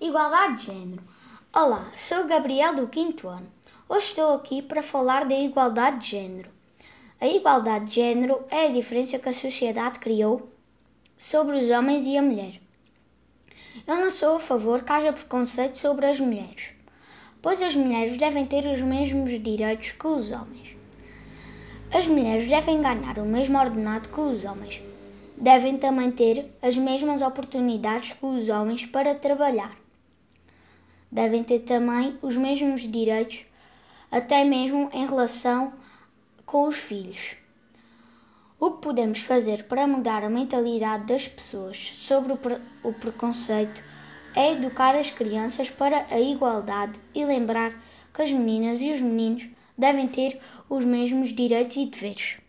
Igualdade de género. Olá, sou Gabriel do quinto ano. Hoje estou aqui para falar da igualdade de género. A igualdade de género é a diferença que a sociedade criou sobre os homens e a mulher. Eu não sou a favor que haja preconceito sobre as mulheres, pois as mulheres devem ter os mesmos direitos que os homens. As mulheres devem ganhar o mesmo ordenado que os homens. Devem também ter as mesmas oportunidades que os homens para trabalhar devem ter também os mesmos direitos, até mesmo em relação com os filhos. O que podemos fazer para mudar a mentalidade das pessoas sobre o, pre o preconceito é educar as crianças para a igualdade e lembrar que as meninas e os meninos devem ter os mesmos direitos e deveres.